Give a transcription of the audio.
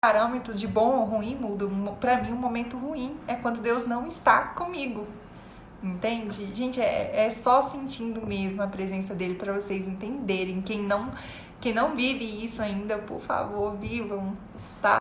parâmetro de bom ou ruim muda. Para mim, um momento ruim é quando Deus não está comigo. Entende? Gente, é, é só sentindo mesmo a presença dele para vocês entenderem. Quem não, quem não vive isso ainda, por favor, vivam, tá?